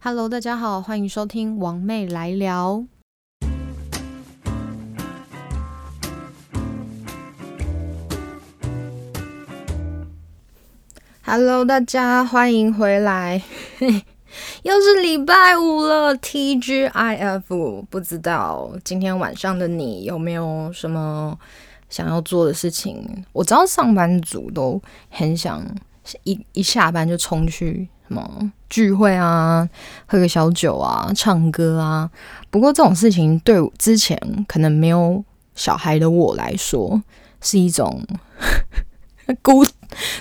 Hello，大家好，欢迎收听王妹来聊。Hello，大家欢迎回来，又是礼拜五了，TGIF。不知道今天晚上的你有没有什么想要做的事情？我知道上班族都很想一一下班就冲去什么聚会啊，喝个小酒啊，唱歌啊。不过这种事情对之前可能没有小孩的我来说，是一种 孤。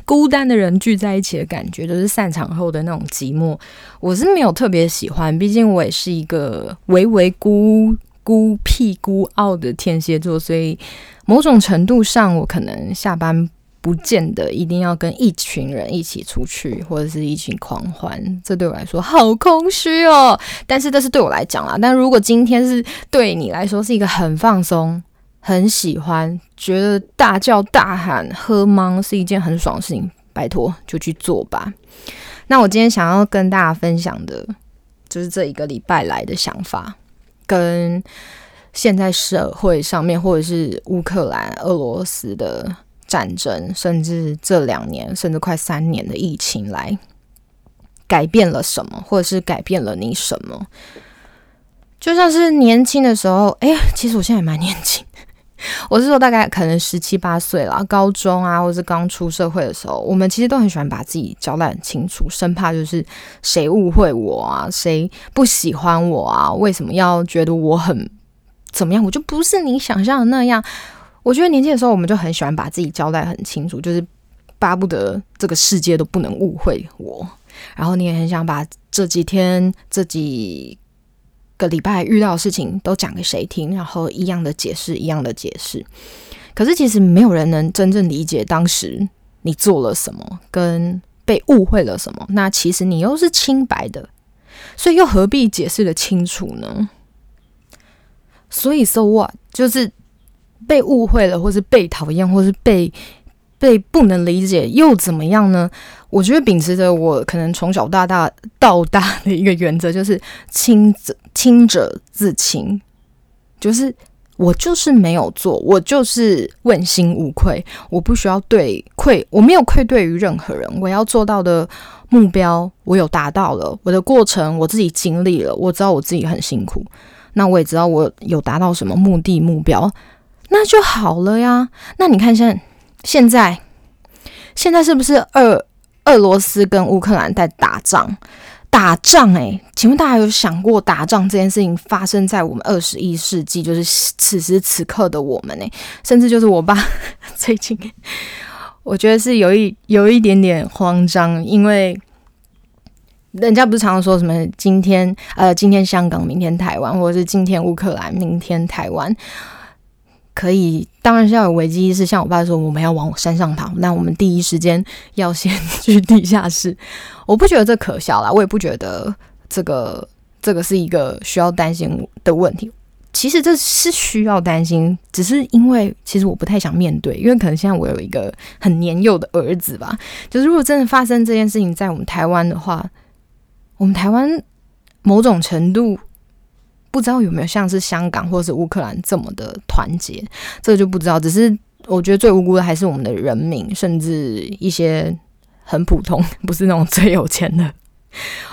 孤单的人聚在一起的感觉，就是散场后的那种寂寞。我是没有特别喜欢，毕竟我也是一个唯唯孤孤僻孤傲的天蝎座，所以某种程度上，我可能下班不见得一定要跟一群人一起出去，或者是一群狂欢。这对我来说好空虚哦。但是这是对我来讲啦。但如果今天是对你来说是一个很放松。很喜欢，觉得大叫大喊喝懵是一件很爽的事情，拜托就去做吧。那我今天想要跟大家分享的，就是这一个礼拜来的想法，跟现在社会上面，或者是乌克兰、俄罗斯的战争，甚至这两年，甚至快三年的疫情来改变了什么，或者是改变了你什么？就像是年轻的时候，哎呀，其实我现在也蛮年轻。我是说，大概可能十七八岁了，高中啊，或是刚出社会的时候，我们其实都很喜欢把自己交代很清楚，生怕就是谁误会我啊，谁不喜欢我啊，为什么要觉得我很怎么样？我就不是你想象的那样。我觉得年轻的时候，我们就很喜欢把自己交代很清楚，就是巴不得这个世界都不能误会我。然后你也很想把这几天这几。个礼拜遇到的事情都讲给谁听，然后一样的解释，一样的解释。可是其实没有人能真正理解当时你做了什么，跟被误会了什么。那其实你又是清白的，所以又何必解释的清楚呢？所以，so what？就是被误会了，或是被讨厌，或是被。被不能理解又怎么样呢？我觉得秉持着我可能从小到大到大的一个原则，就是清者清者自清，就是我就是没有做，我就是问心无愧，我不需要对愧，我没有愧对于任何人。我要做到的目标，我有达到了，我的过程我自己经历了，我知道我自己很辛苦，那我也知道我有达到什么目的目标，那就好了呀。那你看现。现在，现在是不是俄俄罗斯跟乌克兰在打仗？打仗诶，请问大家有想过打仗这件事情发生在我们二十一世纪，就是此时此刻的我们呢？甚至就是我爸 最近，我觉得是有一有一点点慌张，因为人家不是常常说什么今天呃今天香港，明天台湾，或者是今天乌克兰，明天台湾。可以，当然是要有危机意识。像我爸说，我们要往山上跑，那我们第一时间要先去地下室。我不觉得这可笑啦，我也不觉得这个这个是一个需要担心的问题。其实这是需要担心，只是因为其实我不太想面对，因为可能现在我有一个很年幼的儿子吧。就是如果真的发生这件事情在我们台湾的话，我们台湾某种程度。不知道有没有像是香港或是乌克兰这么的团结，这就不知道。只是我觉得最无辜的还是我们的人民，甚至一些很普通，不是那种最有钱的。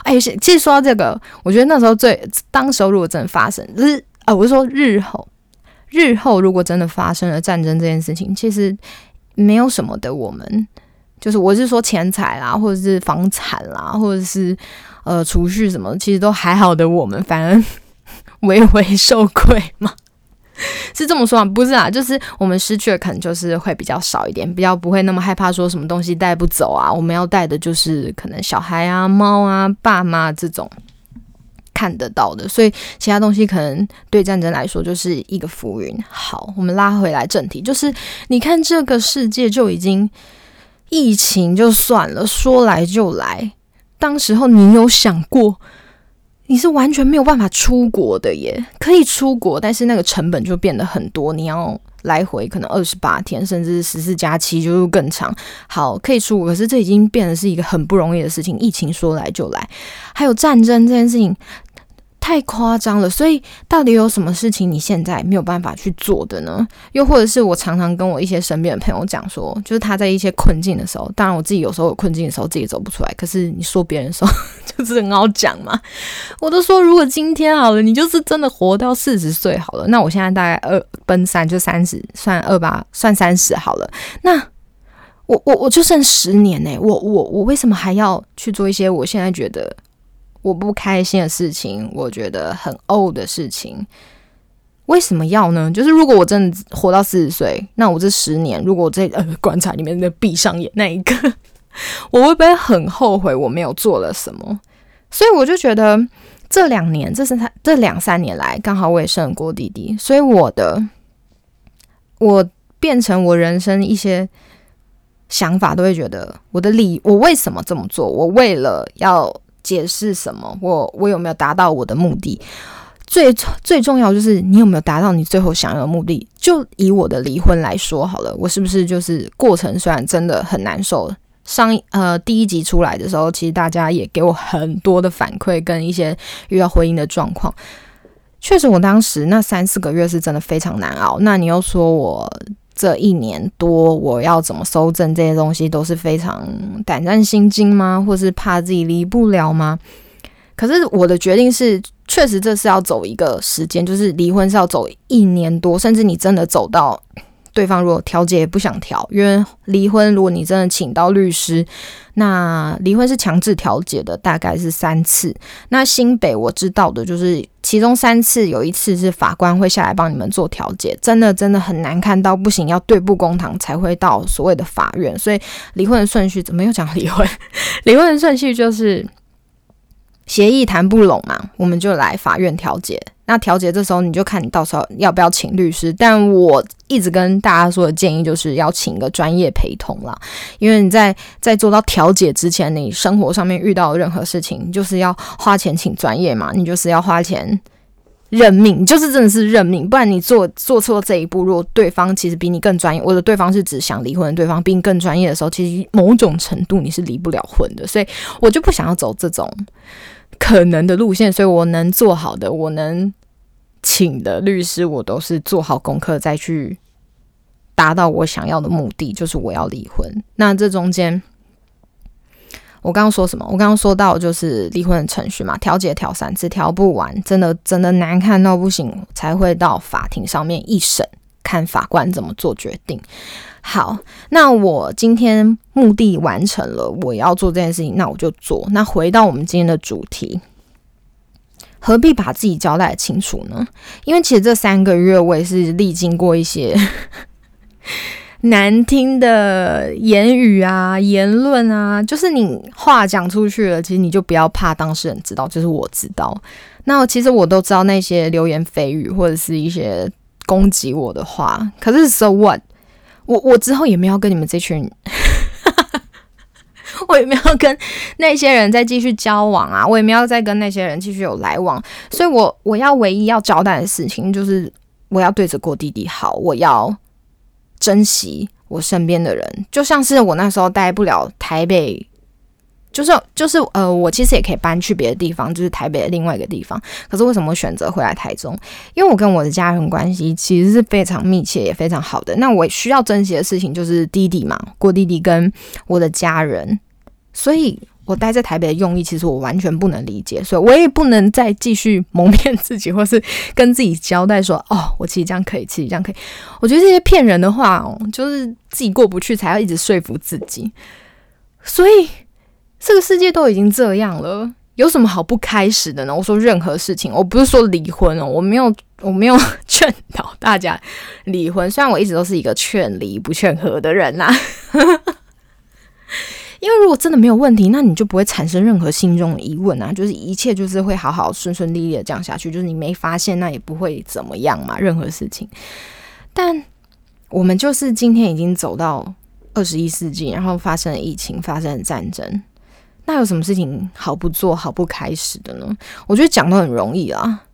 哎，其实说到这个，我觉得那时候最当时候如果真的发生，日啊，我是说日后，日后如果真的发生了战争这件事情，其实没有什么的。我们就是我是说钱财啦，或者是房产啦，或者是呃储蓄什么，其实都还好的。我们反而。微微受愧吗？是这么说吗？不是啊，就是我们失去的可能就是会比较少一点，比较不会那么害怕说什么东西带不走啊。我们要带的就是可能小孩啊、猫啊、爸妈这种看得到的，所以其他东西可能对战争来说就是一个浮云。好，我们拉回来正题，就是你看这个世界就已经疫情就算了，说来就来。当时候你有想过？你是完全没有办法出国的耶，可以出国，但是那个成本就变得很多。你要来回可能二十八天，甚至十四加七就是更长。好，可以出国，可是这已经变得是一个很不容易的事情。疫情说来就来，还有战争这件事情。太夸张了，所以到底有什么事情你现在没有办法去做的呢？又或者是我常常跟我一些身边的朋友讲说，就是他在一些困境的时候，当然我自己有时候有困境的时候自己走不出来，可是你说别人的时候 就是很好讲嘛。我都说，如果今天好了，你就是真的活到四十岁好了，那我现在大概二奔三就三十，算二八算三十好了，那我我我就剩十年呢，我我我为什么还要去做一些我现在觉得？我不开心的事情，我觉得很 old 的事情，为什么要呢？就是如果我真的活到四十岁，那我这十年，如果我在呃棺材里面的闭上眼那一刻，我会不会很后悔我没有做了什么？所以我就觉得这两年，这是他这两三年来，刚好我也生过弟弟，所以我的我变成我人生一些想法，都会觉得我的理，我为什么这么做？我为了要。解释什么？我我有没有达到我的目的？最最重要就是你有没有达到你最后想要的目的？就以我的离婚来说好了，我是不是就是过程虽然真的很难受？上呃第一集出来的时候，其实大家也给我很多的反馈跟一些遇到婚姻的状况。确实，我当时那三四个月是真的非常难熬。那你又说我。这一年多，我要怎么收证这些东西都是非常胆战心惊吗？或是怕自己离不了吗？可是我的决定是，确实这是要走一个时间，就是离婚是要走一年多，甚至你真的走到。对方如果调解不想调，因为离婚，如果你真的请到律师，那离婚是强制调解的，大概是三次。那新北我知道的就是，其中三次有一次是法官会下来帮你们做调解，真的真的很难看到不行，要对簿公堂才会到所谓的法院。所以离婚的顺序怎么又讲离婚？离婚的顺序就是协议谈不拢嘛，我们就来法院调解。那调解这时候你就看你到时候要不要请律师，但我一直跟大家说的建议就是要请一个专业陪同啦，因为你在在做到调解之前，你生活上面遇到任何事情，就是要花钱请专业嘛，你就是要花钱认命，就是真的是认命，不然你做做错这一步，如果对方其实比你更专业，我的对方是只想离婚的对方比你更专业的时候，其实某种程度你是离不了婚的，所以我就不想要走这种。可能的路线，所以我能做好的，我能请的律师，我都是做好功课再去达到我想要的目的，就是我要离婚。那这中间，我刚刚说什么？我刚刚说到就是离婚的程序嘛，调解调三次，调不完，真的真的难看到不行，才会到法庭上面一审，看法官怎么做决定。好，那我今天目的完成了，我要做这件事情，那我就做。那回到我们今天的主题，何必把自己交代清楚呢？因为其实这三个月我也是历经过一些难听的言语啊、言论啊，就是你话讲出去了，其实你就不要怕当事人知道，就是我知道。那其实我都知道那些流言蜚语或者是一些攻击我的话，可是 so what？我我之后也没有跟你们这群，我也没有跟那些人再继续交往啊，我也没有再跟那些人继续有来往，所以，我我要唯一要交代的事情就是，我要对着郭弟弟好，我要珍惜我身边的人，就像是我那时候待不了台北。就是就是呃，我其实也可以搬去别的地方，就是台北的另外一个地方。可是为什么选择回来台中？因为我跟我的家人关系其实是非常密切也非常好的。那我需要珍惜的事情就是弟弟嘛，郭弟弟跟我的家人。所以我待在台北的用意，其实我完全不能理解，所以我也不能再继续蒙骗自己，或是跟自己交代说，哦，我其实这样可以，其实这样可以。我觉得这些骗人的话哦，就是自己过不去，才要一直说服自己。所以。这个世界都已经这样了，有什么好不开始的呢？我说任何事情，我不是说离婚哦，我没有，我没有 劝导大家离婚。虽然我一直都是一个劝离不劝和的人呐，因为如果真的没有问题，那你就不会产生任何心中的疑问啊，就是一切就是会好好顺顺利利的这样下去，就是你没发现，那也不会怎么样嘛，任何事情。但我们就是今天已经走到二十一世纪，然后发生了疫情，发生了战争。那有什么事情好不做好不开始的呢？我觉得讲都很容易啊，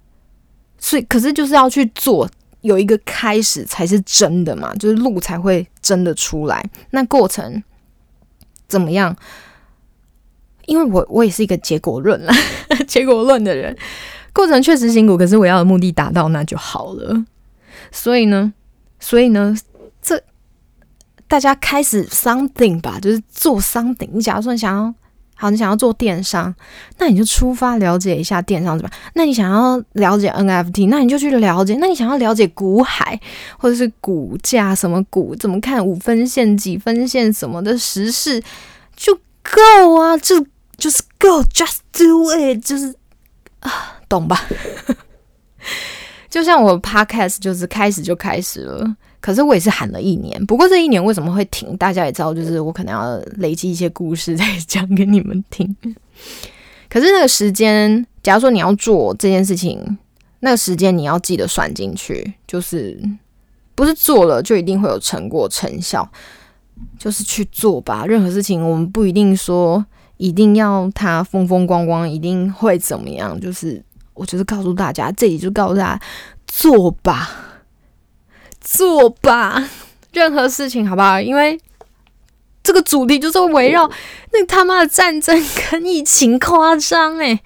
所以可是就是要去做，有一个开始才是真的嘛，就是路才会真的出来。那过程怎么样？因为我我也是一个结果论啦，结果论的人，过程确实辛苦，可是我要的目的达到，那就好了。所以呢，所以呢，这大家开始 something 吧，就是做 something。你假如说你想要。好，你想要做电商，那你就出发了解一下电商怎么样。那你想要了解 NFT，那你就去了解。那你想要了解股海或者是股价什么股怎么看五分线、几分线什么的时事，就够啊，就就是 go，just do it，就是啊，懂吧？就像我 podcast 就是开始就开始了。可是我也是喊了一年，不过这一年为什么会停？大家也知道，就是我可能要累积一些故事再讲给你们听。可是那个时间，假如说你要做这件事情，那个时间你要记得算进去，就是不是做了就一定会有成果成效，就是去做吧。任何事情我们不一定说一定要它风风光光，一定会怎么样。就是我就是告诉大家，这里就告诉大家做吧。做吧，任何事情好不好？因为这个主题就是围绕那他妈的战争跟疫情夸张诶。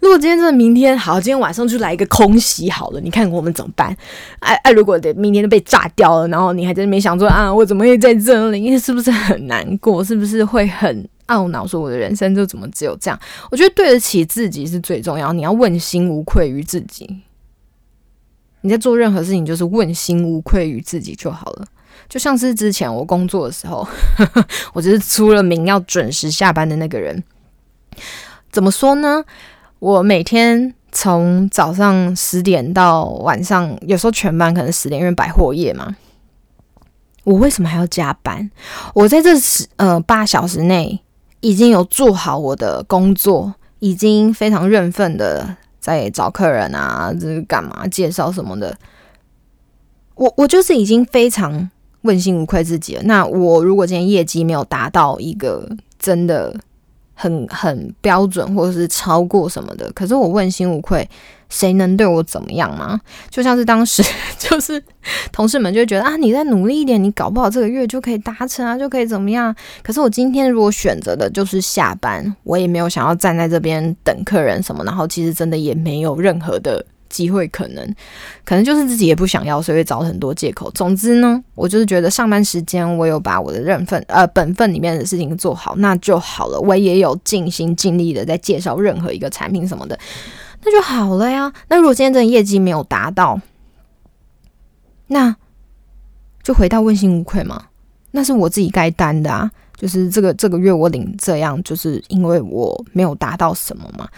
如果今天真的明天好，今天晚上就来一个空袭好了，你看我们怎么办？哎哎，如果得明天都被炸掉了，然后你还在那边想说啊，我怎么会在这里？是不是很难过？是不是会很懊恼？说我的人生就怎么只有这样？我觉得对得起自己是最重要，你要问心无愧于自己。你在做任何事情，就是问心无愧于自己就好了。就像是之前我工作的时候，我就是出了名要准时下班的那个人。怎么说呢？我每天从早上十点到晚上，有时候全班可能十点，因为百货业嘛。我为什么还要加班？我在这十呃八小时内已经有做好我的工作，已经非常认份的。在找客人啊，这是干嘛？介绍什么的？我我就是已经非常问心无愧自己了。那我如果今天业绩没有达到一个真的。很很标准，或者是超过什么的，可是我问心无愧，谁能对我怎么样吗？就像是当时，就是同事们就觉得啊，你再努力一点，你搞不好这个月就可以达成啊，就可以怎么样？可是我今天如果选择的就是下班，我也没有想要站在这边等客人什么，然后其实真的也没有任何的。机会可能，可能就是自己也不想要，所以找很多借口。总之呢，我就是觉得上班时间我有把我的任分呃本分里面的事情做好，那就好了。我也有尽心尽力的在介绍任何一个产品什么的，那就好了呀。那如果今天这业绩没有达到，那就回到问心无愧嘛。那是我自己该担的啊。就是这个这个月我领这样，就是因为我没有达到什么嘛。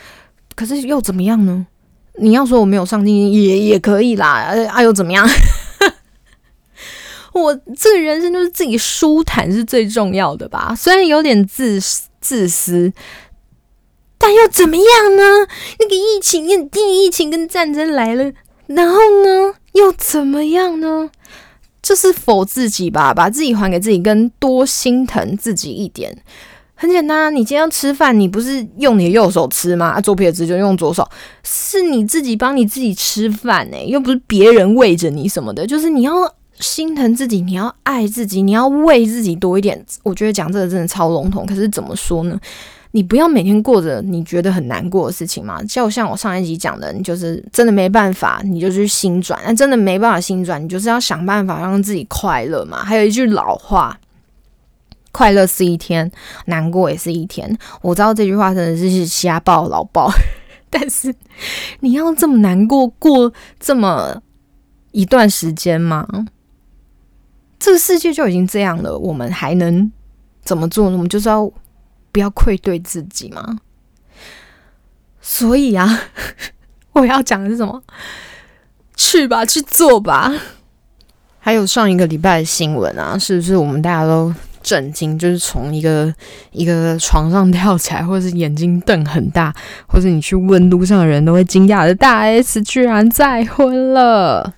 可是又怎么样呢？你要说我没有上进也也可以啦，哎又怎么样？我这个人生就是自己舒坦是最重要的吧，虽然有点自自私，但又怎么样呢？那个疫情，疫疫情跟战争来了，然后呢又怎么样呢？就是否自己吧，把自己还给自己，跟多心疼自己一点。很简单啊，你今天吃饭，你不是用你的右手吃吗？啊，左撇子就用左手，是你自己帮你自己吃饭呢，又不是别人喂着你什么的。就是你要心疼自己，你要爱自己，你要为自己多一点。我觉得讲这个真的超笼统，可是怎么说呢？你不要每天过着你觉得很难过的事情嘛。就像我上一集讲的，你就是真的没办法，你就去心转。那真的没办法心转，你就是要想办法让自己快乐嘛。还有一句老话。快乐是一天，难过也是一天。我知道这句话真的是瞎爆老爆，但是你要这么难过过这么一段时间吗？这个世界就已经这样了，我们还能怎么做呢？我们就是要不要愧对自己吗？所以啊，我要讲的是什么？去吧，去做吧。还有上一个礼拜的新闻啊，是不是我们大家都？震惊，就是从一个一个床上跳起来，或者是眼睛瞪很大，或者你去问路上的人都会惊讶的大 S 居然再婚了。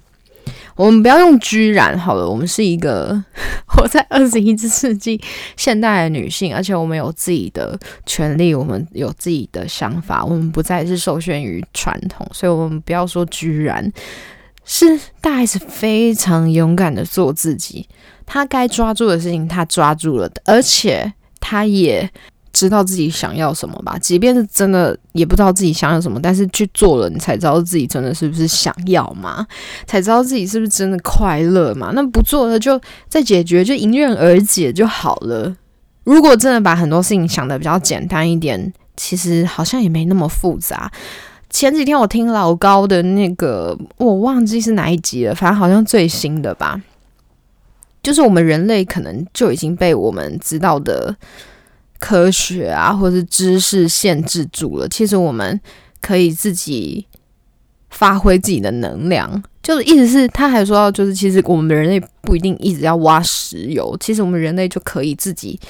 我们不要用居然好了，我们是一个 活在二十一世纪现代的女性，而且我们有自己的权利，我们有自己的想法，我们不再是受限于传统，所以我们不要说居然。是大 S 非常勇敢的做自己，他该抓住的事情他抓住了的，而且他也知道自己想要什么吧。即便是真的也不知道自己想要什么，但是去做了，你才知道自己真的是不是想要嘛，才知道自己是不是真的快乐嘛。那不做了就再解决，就迎刃而解就好了。如果真的把很多事情想的比较简单一点，其实好像也没那么复杂。前几天我听老高的那个，我忘记是哪一集了，反正好像最新的吧。就是我们人类可能就已经被我们知道的科学啊，或是知识限制住了。其实我们可以自己发挥自己的能量。就是意思是，他还说到，就是其实我们人类不一定一直要挖石油，其实我们人类就可以自己。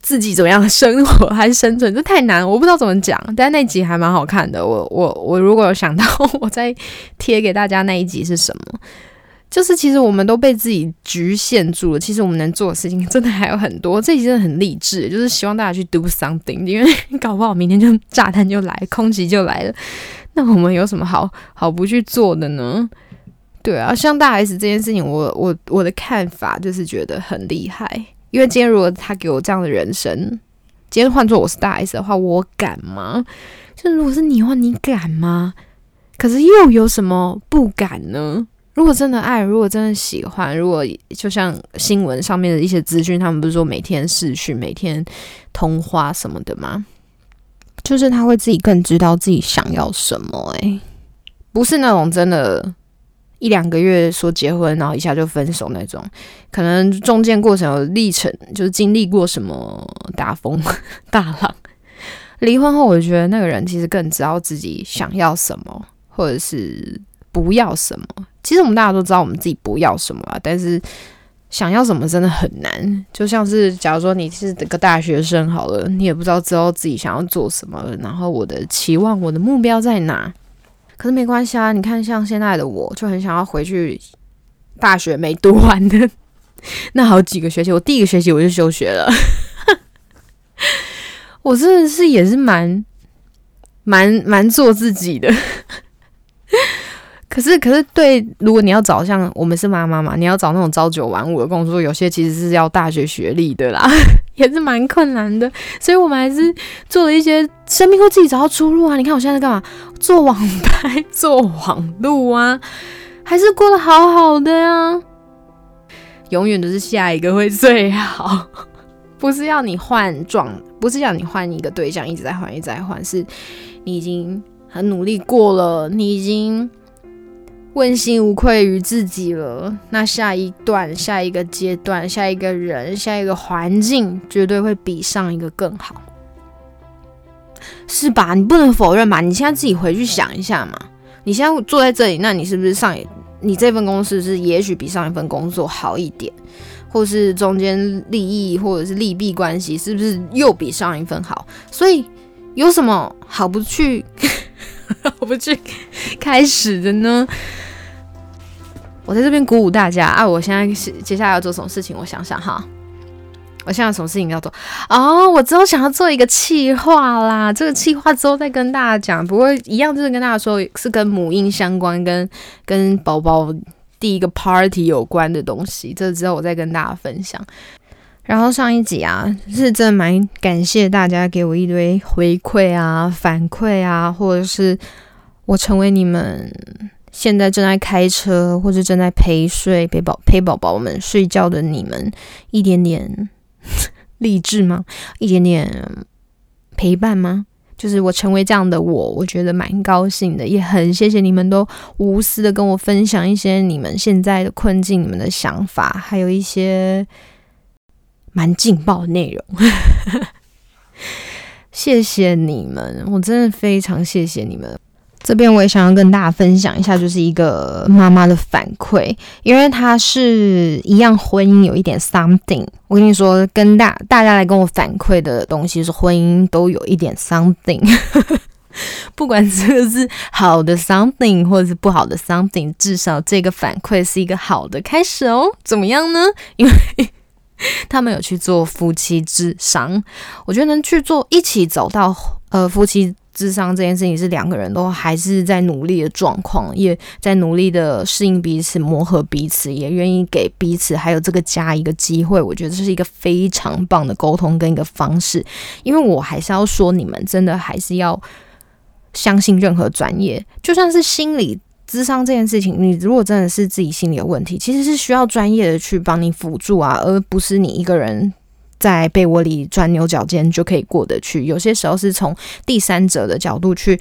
自己怎么样生活还生存，这太难，我不知道怎么讲。但那集还蛮好看的，我我我如果有想到，我再贴给大家那一集是什么？就是其实我们都被自己局限住了，其实我们能做的事情真的还有很多。这集真的很励志，就是希望大家去 do something，因为搞不好明天就炸弹就来，空袭就来了。那我们有什么好好不去做的呢？对啊，像大 S 这件事情，我我我的看法就是觉得很厉害。因为今天如果他给我这样的人生，今天换做我是大 S 的话，我敢吗？就如果是你的话，你敢吗？可是又有什么不敢呢？如果真的爱，如果真的喜欢，如果就像新闻上面的一些资讯，他们不是说每天视讯、每天通话什么的吗？就是他会自己更知道自己想要什么，诶，不是那种真的。一两个月说结婚，然后一下就分手那种，可能中间过程有历程，就是经历过什么大风 大浪。离婚后，我觉得那个人其实更知道自己想要什么，或者是不要什么。其实我们大家都知道我们自己不要什么啊，但是想要什么真的很难。就像是假如说你是个大学生好了，你也不知道之后自己想要做什么，然后我的期望、我的目标在哪？可是没关系啊，你看，像现在的我，就很想要回去大学没读完的 那好几个学期，我第一个学期我就休学了。我真的是也是蛮蛮蛮做自己的。可是，可是，对，如果你要找像我们是妈妈嘛，你要找那种朝九晚五的工作，有些其实是要大学学历的啦，也是蛮困难的。所以我们还是做了一些生命会自己找到出路啊！你看我现在在干嘛？做网拍，做网路啊，还是过得好好的呀。永远都是下一个会最好，不是要你换状，不是要你换一个对象，一直在换，一直在换，是你已经很努力过了，你已经。问心无愧于自己了，那下一段、下一个阶段、下一个人、下一个环境，绝对会比上一个更好，是吧？你不能否认吧？你现在自己回去想一下嘛。你现在坐在这里，那你是不是上你这份工作是也许比上一份工作好一点，或是中间利益或者是利弊关系，是不是又比上一份好？所以 有什么好不去、我不去开始的呢？我在这边鼓舞大家啊！我现在是接下来要做什么事情？我想想哈，我现在有什么事情要做？哦，我之后想要做一个企划啦。这个企划之后再跟大家讲。不过一样就是跟大家说，是跟母婴相关，跟跟宝宝第一个 party 有关的东西。这之后我再跟大家分享。然后上一集啊，是真的蛮感谢大家给我一堆回馈啊、反馈啊，或者是我成为你们。现在正在开车或者正在陪睡陪宝陪宝宝们睡觉的你们，一点点 励志吗？一点点陪伴吗？就是我成为这样的我，我觉得蛮高兴的，也很谢谢你们都无私的跟我分享一些你们现在的困境、你们的想法，还有一些蛮劲爆的内容。谢谢你们，我真的非常谢谢你们。这边我也想要跟大家分享一下，就是一个妈妈的反馈，因为她是一样婚姻有一点 something。我跟你说，跟大大家来跟我反馈的东西是婚姻都有一点 something，不管这个是好的 something 或者是不好的 something，至少这个反馈是一个好的开始哦。怎么样呢？因为 他们有去做夫妻智商，我觉得能去做一起走到呃夫妻。智商这件事情是两个人都还是在努力的状况，也在努力的适应彼此、磨合彼此，也愿意给彼此还有这个家一个机会。我觉得这是一个非常棒的沟通跟一个方式。因为我还是要说，你们真的还是要相信任何专业，就算是心理智商这件事情，你如果真的是自己心里有问题，其实是需要专业的去帮你辅助啊，而不是你一个人。在被窝里钻牛角尖就可以过得去。有些时候是从第三者的角度去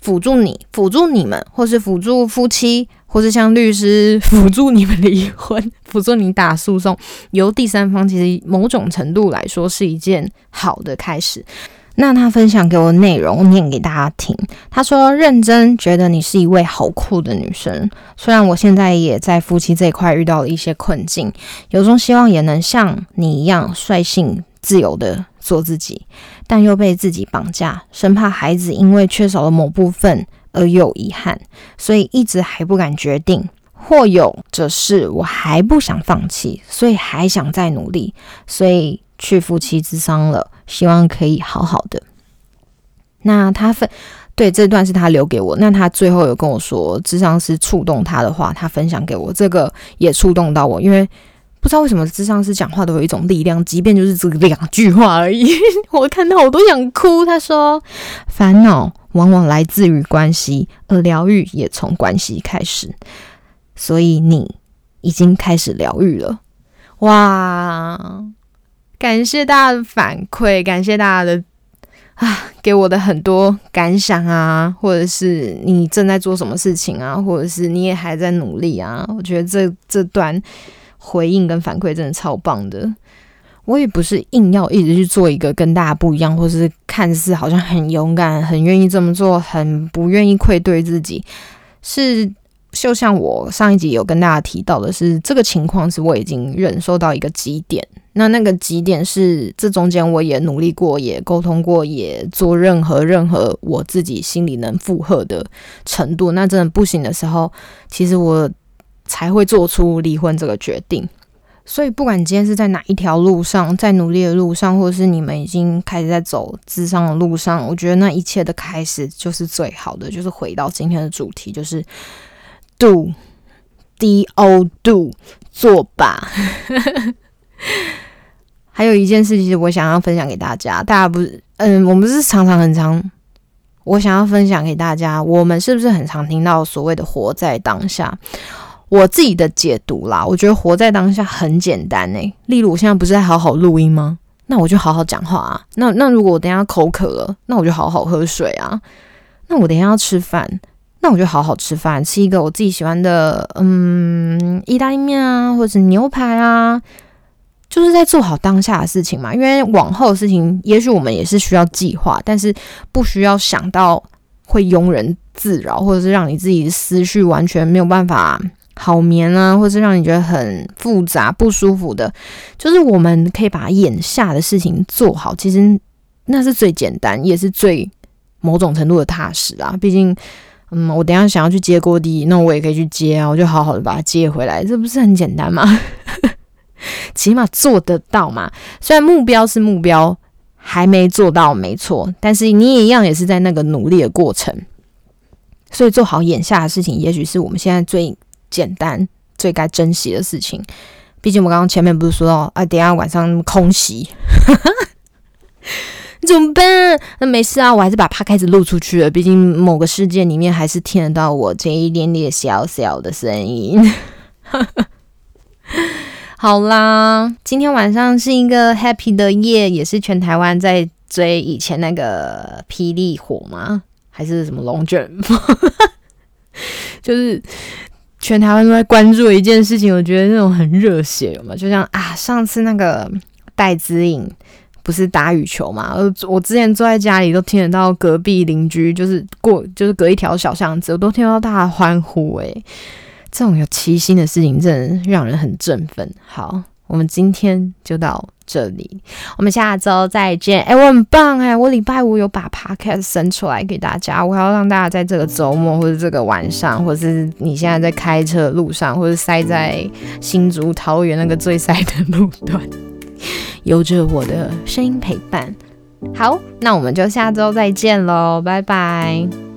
辅助你、辅助你们，或是辅助夫妻，或是像律师辅助你们离婚、辅助你打诉讼。由第三方其实某种程度来说是一件好的开始。那他分享给我的内容，念给大家听。他说：“认真觉得你是一位好酷的女生。虽然我现在也在夫妻这一块遇到了一些困境，有种希望也能像你一样率性自由的做自己，但又被自己绑架，生怕孩子因为缺少了某部分而有遗憾，所以一直还不敢决定。或有者是我还不想放弃，所以还想再努力，所以去夫妻之商了。”希望可以好好的。那他分对这段是他留给我。那他最后有跟我说，智商是触动他的话，他分享给我，这个也触动到我。因为不知道为什么智商是讲话都有一种力量，即便就是这两句话而已，我看到我都想哭。他说：“烦恼往往来自于关系，而疗愈也从关系开始。所以你已经开始疗愈了。”哇！感谢大家的反馈，感谢大家的啊，给我的很多感想啊，或者是你正在做什么事情啊，或者是你也还在努力啊。我觉得这这段回应跟反馈真的超棒的。我也不是硬要一直去做一个跟大家不一样，或是看似好像很勇敢、很愿意这么做、很不愿意愧对自己，是。就像我上一集有跟大家提到的是，这个情况是我已经忍受到一个极点。那那个极点是这中间我也努力过，也沟通过，也做任何任何我自己心里能负荷的程度。那真的不行的时候，其实我才会做出离婚这个决定。所以不管今天是在哪一条路上，在努力的路上，或者是你们已经开始在走智商的路上，我觉得那一切的开始就是最好的。就是回到今天的主题，就是。Do, D O do，做吧。还有一件事情，我想要分享给大家。大家不是，嗯，我们是常常很常，我想要分享给大家。我们是不是很常听到所谓的活在当下？我自己的解读啦，我觉得活在当下很简单诶。例如，我现在不是在好好录音吗？那我就好好讲话啊。那那如果我等下口渴了，那我就好好喝水啊。那我等下要吃饭。那我就好好吃饭，吃一个我自己喜欢的，嗯，意大利面啊，或者是牛排啊，就是在做好当下的事情嘛。因为往后的事情，也许我们也是需要计划，但是不需要想到会庸人自扰，或者是让你自己的思绪完全没有办法好眠啊，或者是让你觉得很复杂不舒服的。就是我们可以把眼下的事情做好，其实那是最简单，也是最某种程度的踏实啊。毕竟。嗯，我等下想要去接锅底，那我也可以去接啊，我就好好的把它接回来，这不是很简单吗？起码做得到嘛。虽然目标是目标，还没做到，没错，但是你也一样，也是在那个努力的过程。所以做好眼下的事情，也许是我们现在最简单、最该珍惜的事情。毕竟我刚刚前面不是说到啊，等下晚上空袭。怎么办？那没事啊，我还是把趴开始录出去了。毕竟某个世界里面还是听得到我这一点点小小的声音。好啦，今天晚上是一个 happy 的夜，也是全台湾在追以前那个霹雳火吗？还是什么龙卷风？就是全台湾都在关注一件事情，我觉得那种很热血，有吗？就像啊，上次那个戴姿颖。不是打羽球嘛？呃，我之前坐在家里都听得到隔壁邻居，就是过就是隔一条小巷子，我都听到大家欢呼。诶，这种有七星的事情，真的让人很振奋。好，我们今天就到这里，我们下周再见。哎，我很棒哎，我礼拜五有把 podcast 生出来给大家，我要让大家在这个周末或者这个晚上，或者是你现在在开车的路上，或者塞在新竹桃园那个最塞的路段。有着我的声音陪伴，好，那我们就下周再见喽，拜拜。